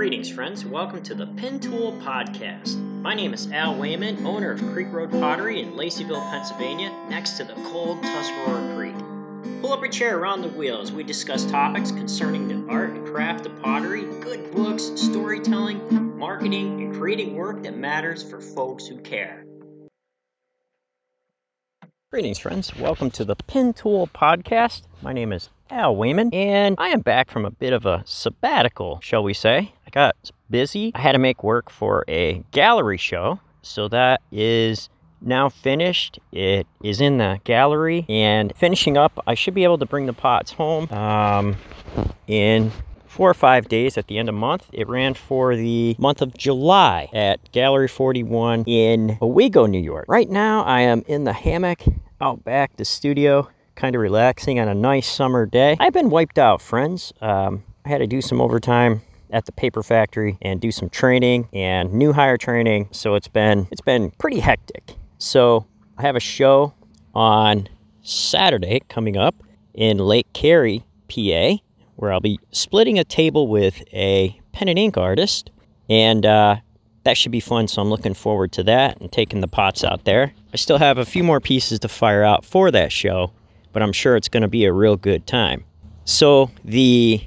Greetings, friends. Welcome to the Pin Tool Podcast. My name is Al Wayman, owner of Creek Road Pottery in Laceyville, Pennsylvania, next to the cold Tuscarora Creek. Pull up a chair around the wheel as we discuss topics concerning the art and craft of pottery, good books, storytelling, marketing, and creating work that matters for folks who care. Greetings, friends. Welcome to the Pin Tool Podcast. My name is Al Wayman, and I am back from a bit of a sabbatical, shall we say. I got busy. I had to make work for a gallery show, so that is now finished. It is in the gallery and finishing up. I should be able to bring the pots home um, in four or five days at the end of month. It ran for the month of July at Gallery 41 in Owego, New York. Right now, I am in the hammock out back the studio kind of relaxing on a nice summer day. I've been wiped out, friends. Um, I had to do some overtime at the paper factory and do some training and new hire training. So it's been it's been pretty hectic. So I have a show on Saturday coming up in Lake Carey, PA, where I'll be splitting a table with a pen and ink artist, and uh, that should be fun. So I'm looking forward to that and taking the pots out there. I still have a few more pieces to fire out for that show, but I'm sure it's going to be a real good time. So, the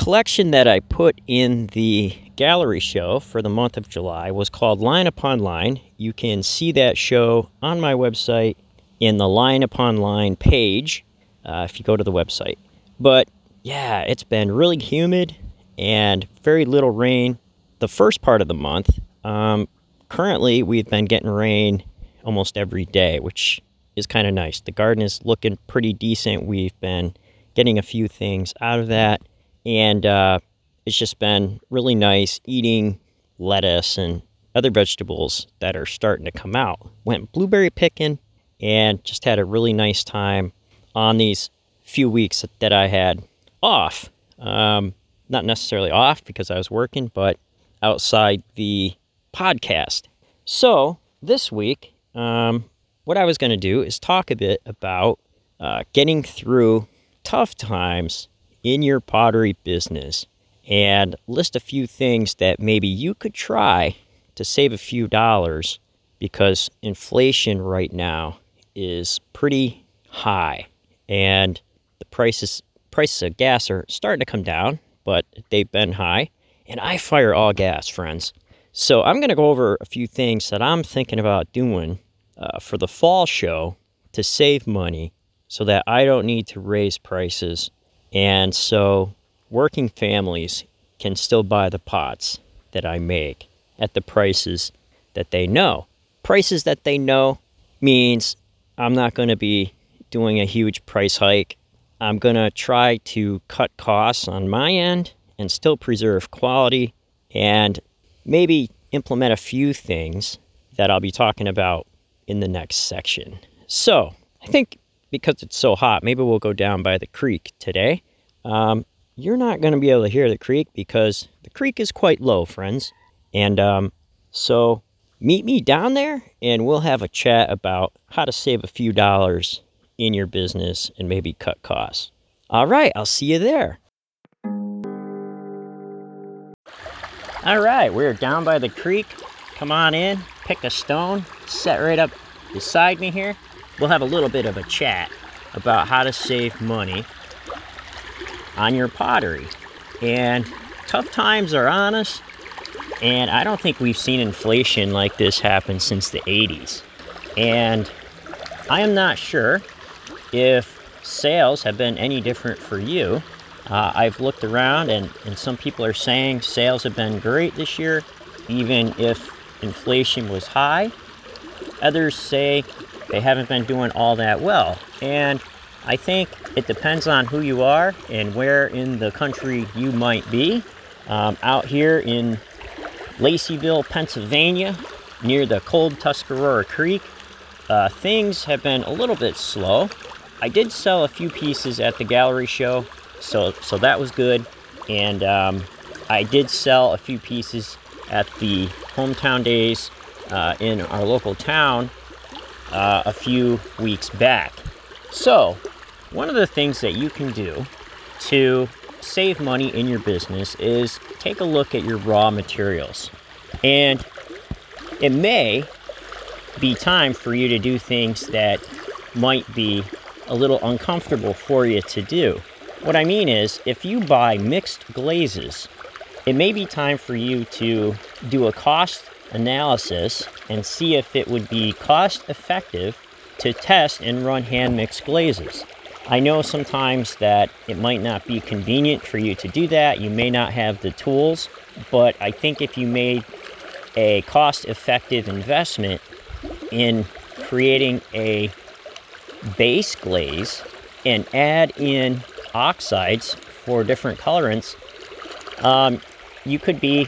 collection that I put in the gallery show for the month of July was called Line Upon Line. You can see that show on my website in the Line Upon Line page uh, if you go to the website. But yeah, it's been really humid and very little rain the first part of the month. Um, currently, we've been getting rain almost every day, which is kind of nice. The garden is looking pretty decent. We've been getting a few things out of that, and uh, it's just been really nice eating lettuce and other vegetables that are starting to come out. Went blueberry picking and just had a really nice time on these few weeks that I had off. Um, not necessarily off because I was working, but outside the podcast. So this week, um, what I was going to do is talk a bit about uh, getting through tough times in your pottery business and list a few things that maybe you could try to save a few dollars because inflation right now is pretty high and the prices prices of gas are starting to come down but they've been high and I fire all gas friends so I'm going to go over a few things that I'm thinking about doing uh, for the fall show to save money so that I don't need to raise prices. And so working families can still buy the pots that I make at the prices that they know. Prices that they know means I'm not going to be doing a huge price hike. I'm going to try to cut costs on my end and still preserve quality and maybe implement a few things that I'll be talking about in the next section. So, I think because it's so hot, maybe we'll go down by the creek today. Um, you're not going to be able to hear the creek because the creek is quite low, friends. And um, so, meet me down there and we'll have a chat about how to save a few dollars in your business and maybe cut costs. All right, I'll see you there. All right, we're down by the creek. Come on in, pick a stone, set right up beside me here. We'll have a little bit of a chat about how to save money on your pottery. And tough times are on us, and I don't think we've seen inflation like this happen since the 80s. And I am not sure if sales have been any different for you. Uh, I've looked around, and, and some people are saying sales have been great this year, even if inflation was high. Others say they haven't been doing all that well. And I think it depends on who you are and where in the country you might be. Um, out here in Laceyville, Pennsylvania, near the cold Tuscarora Creek, uh, things have been a little bit slow. I did sell a few pieces at the gallery show, so so that was good. And um, I did sell a few pieces at the hometown days uh, in our local town uh, a few weeks back. So, one of the things that you can do to save money in your business is take a look at your raw materials. And it may be time for you to do things that might be a little uncomfortable for you to do. What I mean is, if you buy mixed glazes, it may be time for you to do a cost analysis and see if it would be cost effective to test and run hand mixed glazes. I know sometimes that it might not be convenient for you to do that. You may not have the tools, but I think if you made a cost effective investment in creating a base glaze and add in oxides for different colorants, um, you could be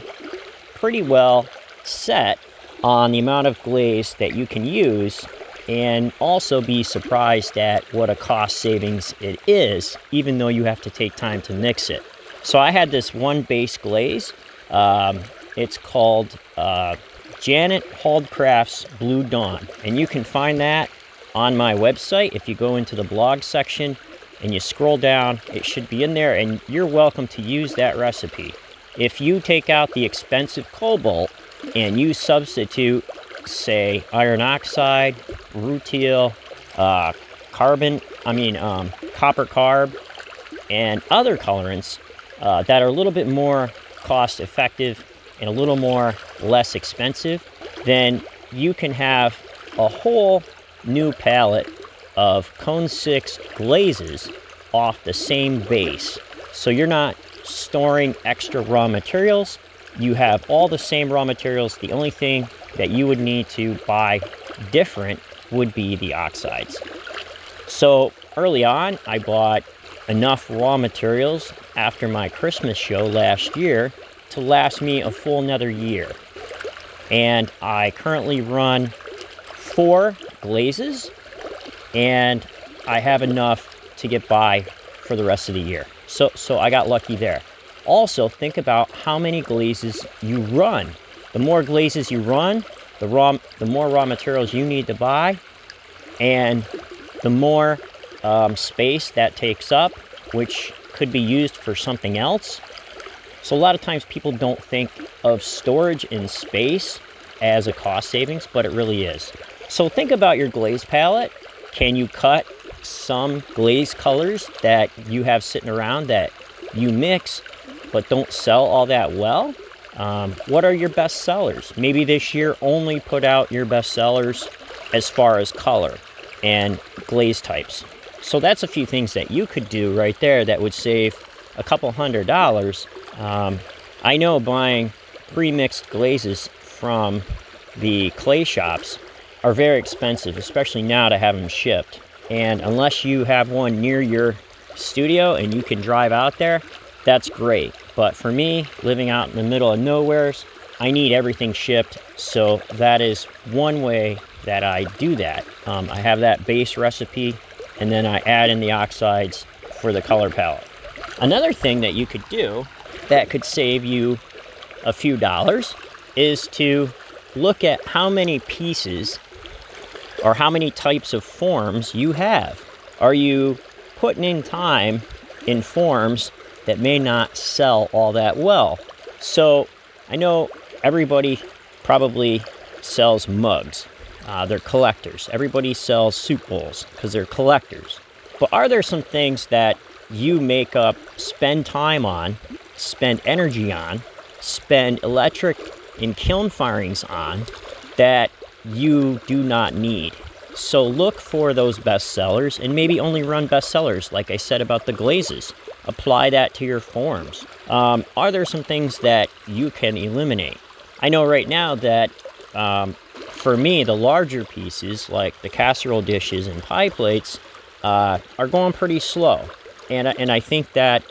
pretty well set on the amount of glaze that you can use and also be surprised at what a cost savings it is, even though you have to take time to mix it. So I had this one base glaze. Um, it's called uh, Janet Holdcraft's Blue Dawn, and you can find that on my website. If you go into the blog section and you scroll down, it should be in there, and you're welcome to use that recipe. If you take out the expensive cobalt and you substitute, say, iron oxide, rutile, uh, carbon, I mean, um, copper carb, and other colorants uh, that are a little bit more cost effective and a little more less expensive, then you can have a whole new palette of Cone 6 glazes off the same base. So you're not storing extra raw materials. You have all the same raw materials. The only thing that you would need to buy different would be the oxides. So early on, I bought enough raw materials after my Christmas show last year to last me a full another year. And I currently run four glazes and I have enough to get by for the rest of the year. So so I got lucky there. Also, think about how many glazes you run. The more glazes you run, the raw the more raw materials you need to buy and the more um, space that takes up, which could be used for something else. So, a lot of times people don't think of storage in space as a cost savings, but it really is. So, think about your glaze palette. Can you cut some glaze colors that you have sitting around that you mix but don't sell all that well? Um, what are your best sellers? Maybe this year only put out your best sellers as far as color and glaze types. So that's a few things that you could do right there that would save a couple hundred dollars. Um, I know buying pre-mixed glazes from the clay shops are very expensive, especially now to have them shipped. And unless you have one near your studio and you can drive out there, that's great. But for me, living out in the middle of nowheres, I need everything shipped. So that is one way that I do that. Um, I have that base recipe and then I add in the oxides for the color palette. Another thing that you could do that could save you a few dollars is to look at how many pieces or how many types of forms you have. Are you putting in time in forms that may not sell all that well? So I know everybody probably sells mugs. Uh, they're collectors. Everybody sells soup bowls because they're collectors. But are there some things that you make up, spend time on, spend energy on, spend electric and kiln firings on that you do not need? So look for those best sellers and maybe only run best sellers, like I said about the glazes. Apply that to your forms. Um, are there some things that you can eliminate? I know right now that um, for me, the larger pieces, like the casserole dishes and pie plates, uh, are going pretty slow. And, and I think that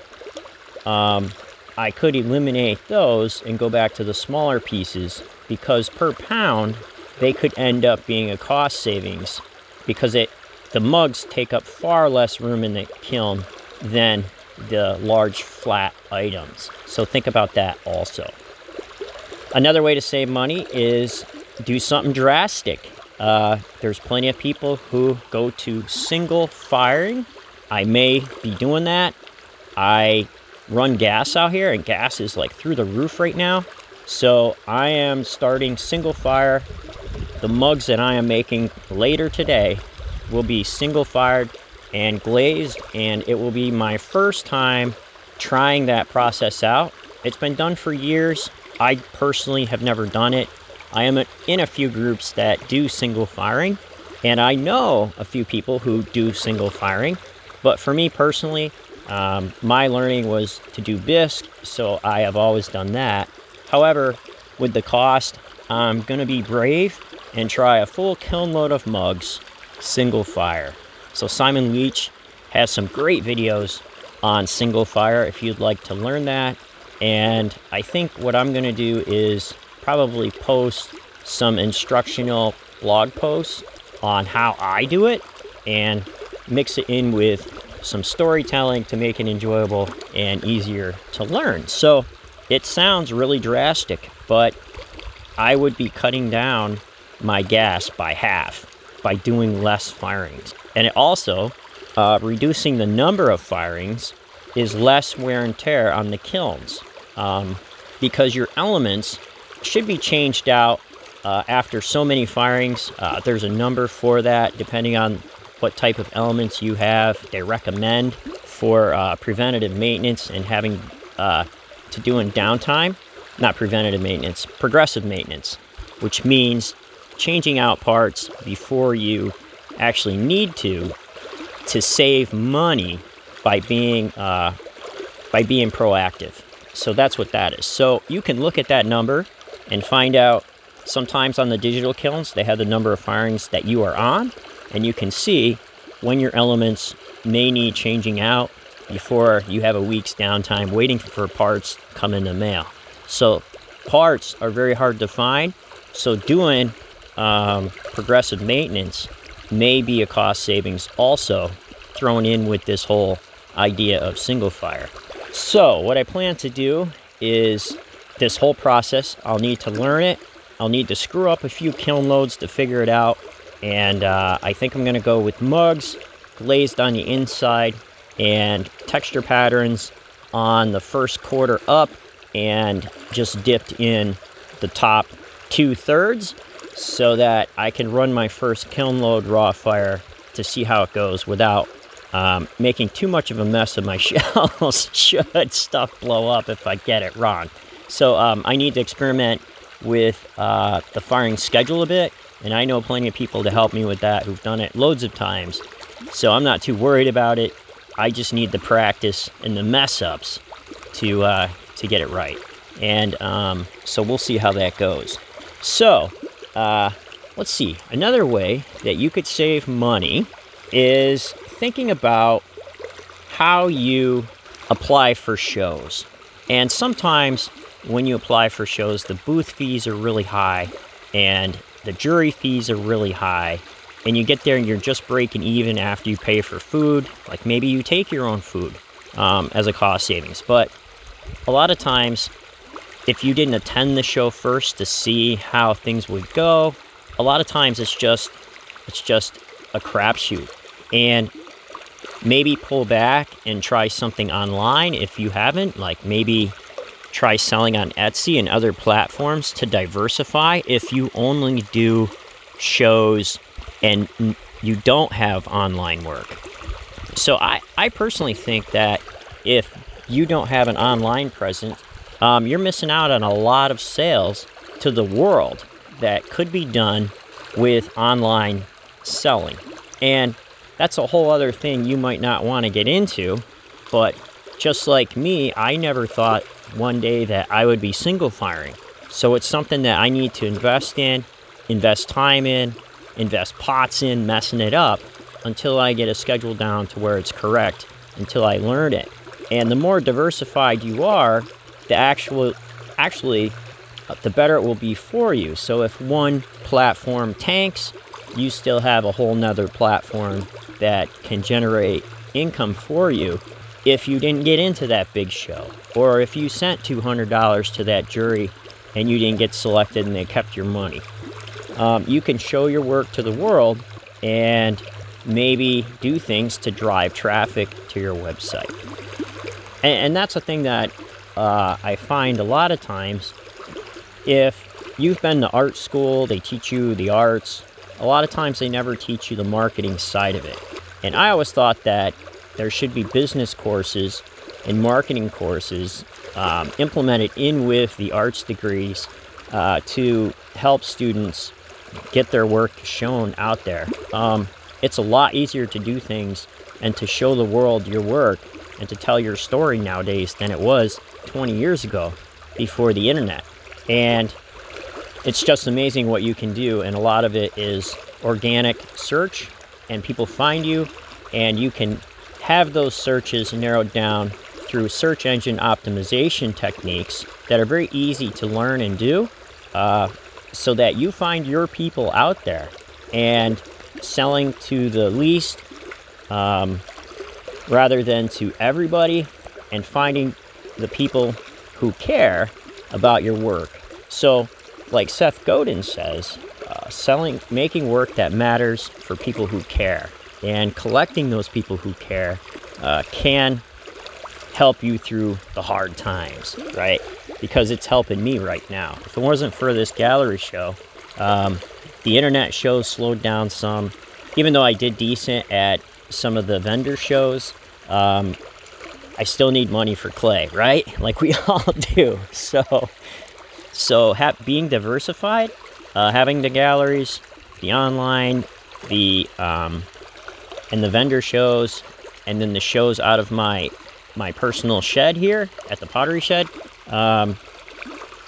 um, I could eliminate those and go back to the smaller pieces because per pound, they could end up being a cost savings because it the mugs take up far less room in the kiln than the large flat items. So think about that also. Another way to save money is do something drastic. Uh, there's plenty of people who go to single firing. I may be doing that. I run gas out here, and gas is like through the roof right now. So I am starting single fire. The mugs that I am making later today will be single fired and glazed, and it will be my first time trying that process out. It's been done for years. I personally have never done it. I am in a few groups that do single firing, and I know a few people who do single firing. But for me personally, um, my learning was to do bisque, so I have always done that. However, with the cost, I'm going to be brave and try a full kiln load of mugs, single fire. So Simon Leach has some great videos on single fire if you'd like to learn that. And I think what I'm going to do is probably post some instructional blog posts on how I do it and mix it in with some storytelling to make it enjoyable and easier to learn. So it sounds really drastic, but I would be cutting down my gas by half by doing less firings. And it also, uh, reducing the number of firings is less wear and tear on the kilns um, because your elements should be changed out uh, after so many firings. Uh, there's a number for that depending on what type of elements you have. They recommend for uh, preventative maintenance and having uh, to do in downtime, not preventative maintenance, progressive maintenance, which means changing out parts before you actually need to to save money by being uh, by being proactive. So that's what that is. So you can look at that number and find out. Sometimes on the digital kilns, they have the number of firings that you are on, and you can see when your elements may need changing out before you have a week's downtime waiting for parts come in the mail. So parts are very hard to find. So doing um, progressive maintenance may be a cost savings also thrown in with this whole idea of single fire. So, what I plan to do is this whole process, I'll need to learn it. I'll need to screw up a few kiln loads to figure it out. And uh, I think I'm going to go with mugs glazed on the inside and texture patterns on the first quarter up and just dipped in the top two thirds so that I can run my first kiln load raw fire to see how it goes without um, making too much of a mess of my shells should stuff blow up if I get it wrong. So um, I need to experiment with uh, the firing schedule a bit, and I know plenty of people to help me with that who've done it loads of times. So I'm not too worried about it. I just need the practice and the mess ups to uh, to get it right. And um, so we'll see how that goes. So uh, let's see. Another way that you could save money is thinking about how you apply for shows. And sometimes when you apply for shows, the booth fees are really high and the jury fees are really high. And you get there and you're just breaking even after you pay for food. Like maybe you take your own food um, as a cost savings. But a lot of times if you didn't attend the show first to see how things would go, a lot of times it's just it's just a crapshoot. And maybe pull back and try something online if you haven't. Like maybe try selling on Etsy and other platforms to diversify if you only do shows and you don't have online work. So I, I personally think that if you don't have an online presence, um, you're missing out on a lot of sales to the world that could be done with online selling. And that's a whole other thing you might not want to get into. But just like me, I never thought one day that I would be single firing. So it's something that I need to invest in, invest time in, invest pots in, messing it up until I get a schedule down to where it's correct, until I learn it. And the more diversified you are, the actual actually uh, the better it will be for you. So if one platform tanks, you still have a whole nother platform that can generate income for you if you didn't get into that big show. Or if you sent $200 to that jury and you didn't get selected and they kept your money. Um, you can show your work to the world and maybe do things to drive traffic to your website. And, and that's a thing that uh, I find a lot of times if you've been to art school, they teach you the arts. A lot of times they never teach you the marketing side of it. And I always thought that there should be business courses and marketing courses um, implemented in with the arts degrees uh, to help students get their work shown out there. Um, it's a lot easier to do things and to show the world your work and to tell your story nowadays than it was 20 years ago before the internet. And it's just amazing what you can do. And a lot of it is organic search, and people find you, and you can have those searches narrowed down through search engine optimization techniques that are very easy to learn and do uh, so that you find your people out there and selling to the least um, rather than to everybody and finding the people who care about your work. So, like Seth Godin says, uh, selling, making work that matters for people who care, and collecting those people who care uh, can help you through the hard times, right? Because it's helping me right now. If it wasn't for this gallery show, um, the internet shows slowed down some. Even though I did decent at some of the vendor shows, um, I still need money for clay, right? Like we all do. So, so ha- being diversified, uh, having the galleries, the online, the um, and the vendor shows, and then the shows out of my my personal shed here at the pottery shed um,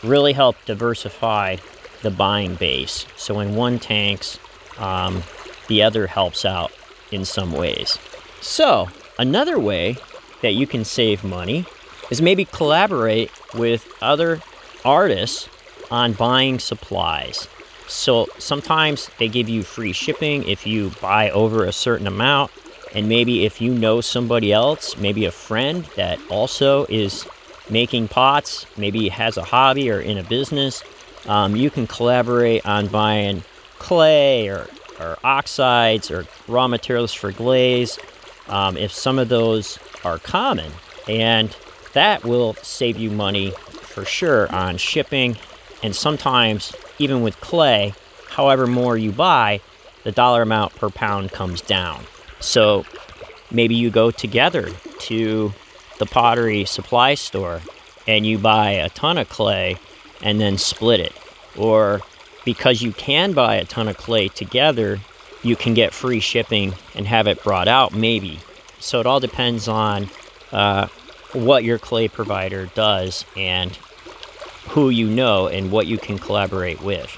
really help diversify the buying base. So when one tanks, um, the other helps out in some ways. So another way that you can save money is maybe collaborate with other artists on buying supplies. So sometimes they give you free shipping if you buy over a certain amount. And maybe if you know somebody else, maybe a friend that also is making pots, maybe has a hobby or in a business, um, you can collaborate on buying clay or, or oxides or raw materials for glaze. Um, if some of those are common, and that will save you money for sure on shipping and sometimes even with clay, however more you buy, the dollar amount per pound comes down. So maybe you go together to the pottery supply store and you buy a ton of clay and then split it. Or because you can buy a ton of clay together, you can get free shipping and have it brought out, maybe. So it all depends on uh, what your clay provider does and who you know and what you can collaborate with.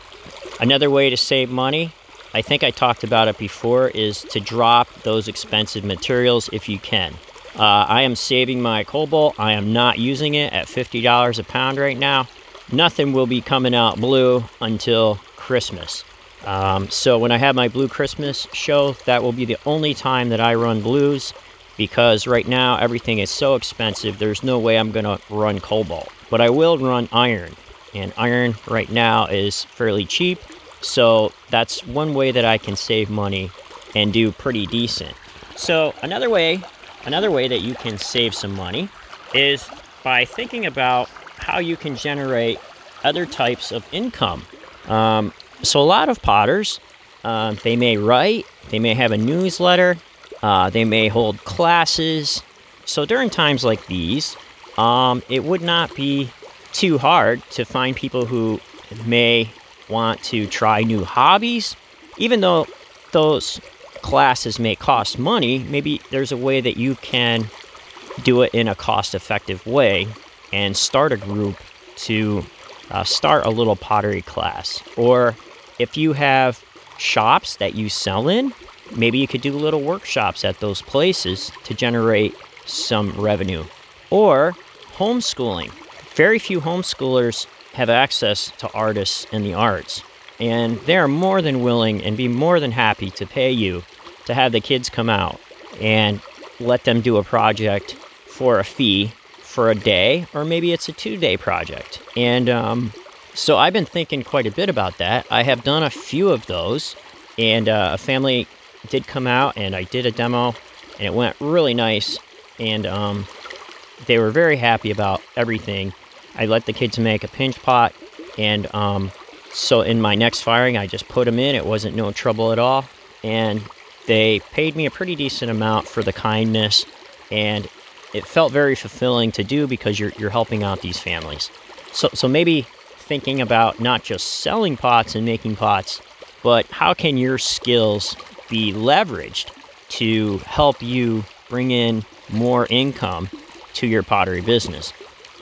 Another way to save money, I think I talked about it before, is to drop those expensive materials if you can. Uh, I am saving my cobalt. I am not using it at $50 a pound right now. Nothing will be coming out blue until Christmas. Um, so when I have my Blue Christmas show, that will be the only time that I run blues because right now everything is so expensive, there's no way I'm going to run cobalt. But I will run iron, and iron right now is fairly cheap, so that's one way that I can save money and do pretty decent. So another way, another way that you can save some money is by thinking about how you can generate other types of income. Um, so a lot of potters, uh, they may write, they may have a newsletter, uh, they may hold classes. So during times like these, um, it would not be too hard to find people who may want to try new hobbies. Even though those classes may cost money, maybe there's a way that you can do it in a cost effective way and start a group to uh, start a little pottery class. Or if you have shops that you sell in, maybe you could do little workshops at those places to generate some revenue. Or homeschooling. Very few homeschoolers have access to artists and the arts, and they are more than willing and be more than happy to pay you to have the kids come out and let them do a project for a fee for a day, or maybe it's a two day project. And um, so I've been thinking quite a bit about that. I have done a few of those, and uh, a family did come out and I did a demo and it went really nice. And um, they were very happy about everything. I let the kids make a pinch pot, and um, so in my next firing, I just put them in. It wasn't no trouble at all, and they paid me a pretty decent amount for the kindness, and it felt very fulfilling to do because you're you're helping out these families. So so maybe thinking about not just selling pots and making pots, but how can your skills be leveraged to help you bring in more income to your pottery business.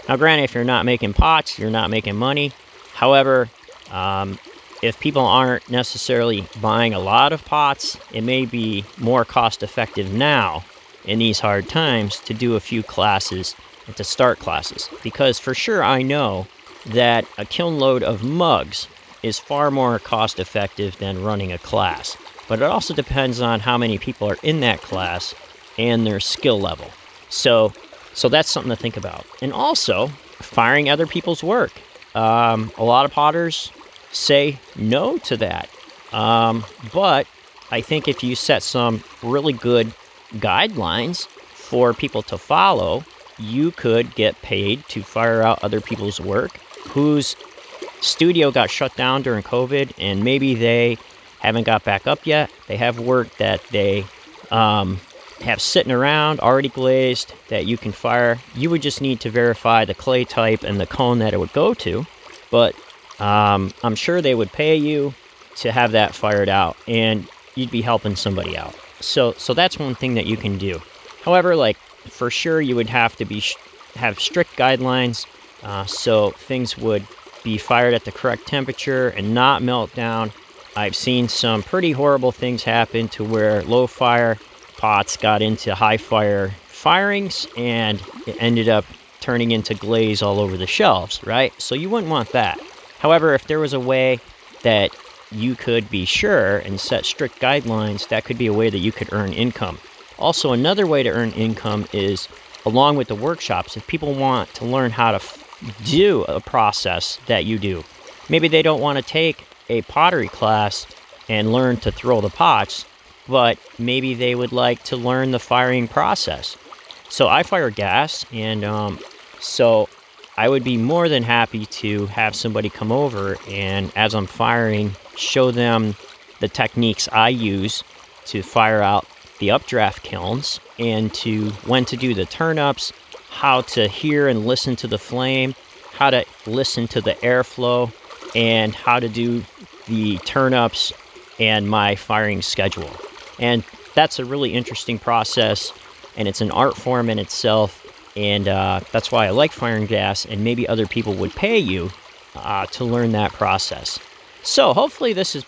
Now, granted, if you're not making pots, you're not making money. However, um, if people aren't necessarily buying a lot of pots, it may be more cost effective now in these hard times to do a few classes and to start classes. Because for sure, I know that a kiln load of mugs is far more cost effective than running a class. But it also depends on how many people are in that class and their skill level. So, so that's something to think about. And also, firing other people's work. Um, a lot of potters say no to that. Um, but I think if you set some really good guidelines for people to follow, you could get paid to fire out other people's work whose studio got shut down during COVID and maybe they haven't got back up yet. They have work that they um, have sitting around already glazed that you can fire. You would just need to verify the clay type and the cone that it would go to. But um, I'm sure they would pay you to have that fired out, and you'd be helping somebody out. So, so that's one thing that you can do. However, like for sure, you would have to be sh- have strict guidelines, uh, so things would be fired at the correct temperature and not melt down. I've seen some pretty horrible things happen to where low fire pots got into high fire firings and it ended up turning into glaze all over the shelves, right? So you wouldn't want that. However, if there was a way that you could be sure and set strict guidelines, that could be a way that you could earn income. Also, another way to earn income is along with the workshops, if people want to learn how to do a process that you do, maybe they don't want to take a pottery class and learn to throw the pots but maybe they would like to learn the firing process. So I fire gas, and um, so I would be more than happy to have somebody come over and, as I'm firing, show them the techniques I use to fire out the updraft kilns and to when to do the turnups, how to hear and listen to the flame, how to listen to the airflow, and how to do the turnups and my firing schedule. And that's a really interesting process, and it's an art form in itself. And uh, that's why I like firing gas, and maybe other people would pay you uh, to learn that process. So hopefully this is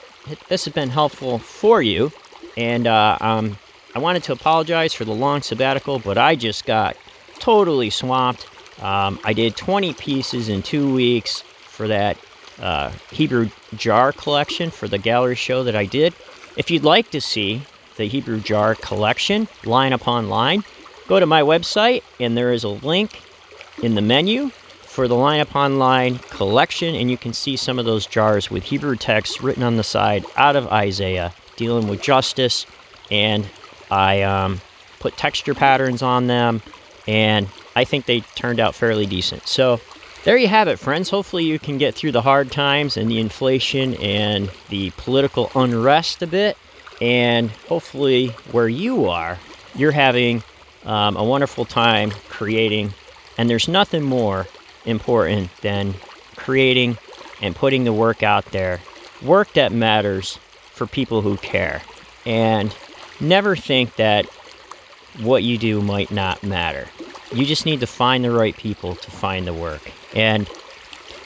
this has been helpful for you. And uh, um, I wanted to apologize for the long sabbatical, but I just got totally swamped. Um, I did 20 pieces in two weeks for that uh, Hebrew jar collection for the gallery show that I did. If you'd like to see the Hebrew Jar collection, line upon line. Go to my website, and there is a link in the menu for the line upon line collection, and you can see some of those jars with Hebrew text written on the side out of Isaiah, dealing with justice. And I um, put texture patterns on them, and I think they turned out fairly decent. So there you have it, friends. Hopefully, you can get through the hard times and the inflation and the political unrest a bit and hopefully, where you are, you're having um, a wonderful time creating. And there's nothing more important than creating and putting the work out there. Work that matters for people who care. And never think that what you do might not matter. You just need to find the right people to find the work. And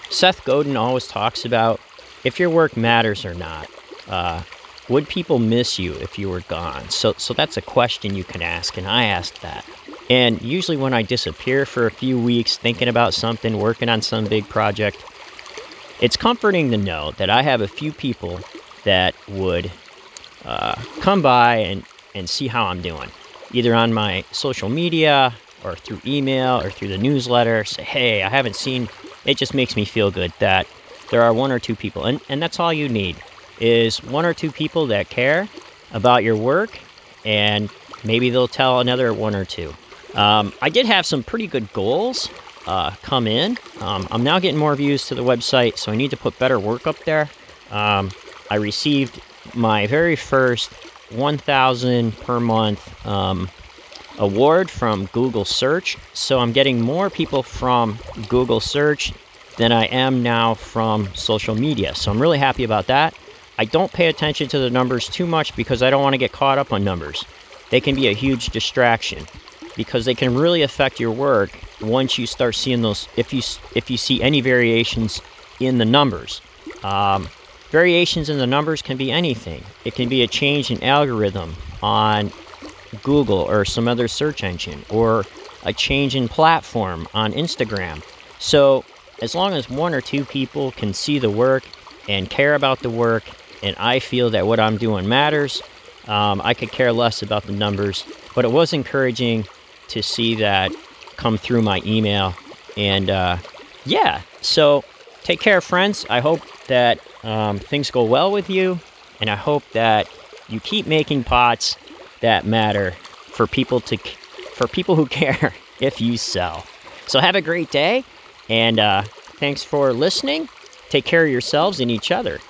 Seth Godin always talks about if your work matters or not. Uh, would people miss you if you were gone? So, so that's a question you can ask, and I asked that. And usually, when I disappear for a few weeks thinking about something, working on some big project, it's comforting to know that I have a few people that would uh, come by and, and see how I'm doing, either on my social media or through email or through the newsletter. Say, hey, I haven't seen. It just makes me feel good that there are one or two people, and, and that's all you need is one or two people that care about your work, and maybe they'll tell another one or two. Um, I did have some pretty good goals uh, come in. Um, I'm now getting more views to the website, so I need to put better work up there. Um, I received my very first 1,000 per month um, award from Google Search, so I'm getting more people from Google Search than I am now from social media. So I'm really happy about that. I don't pay attention to the numbers too much because I don't want to get caught up on numbers. They can be a huge distraction because they can really affect your work once you start seeing those if you if you see any variations in the numbers. Um, variations in the numbers can be anything. It can be a change in algorithm on Google or some other search engine or a change in platform on Instagram. So as long as one or two people can see the work and care about the work, and I feel that what I'm doing matters, um, I could care less about the numbers. But it was encouraging to see that come through my email. And uh, yeah, so take care, friends. I hope that um, things go well with you, and I hope that you keep making pots that matter for people to for people who care if you sell. So have a great day, and uh, thanks for listening. Take care of yourselves and each other.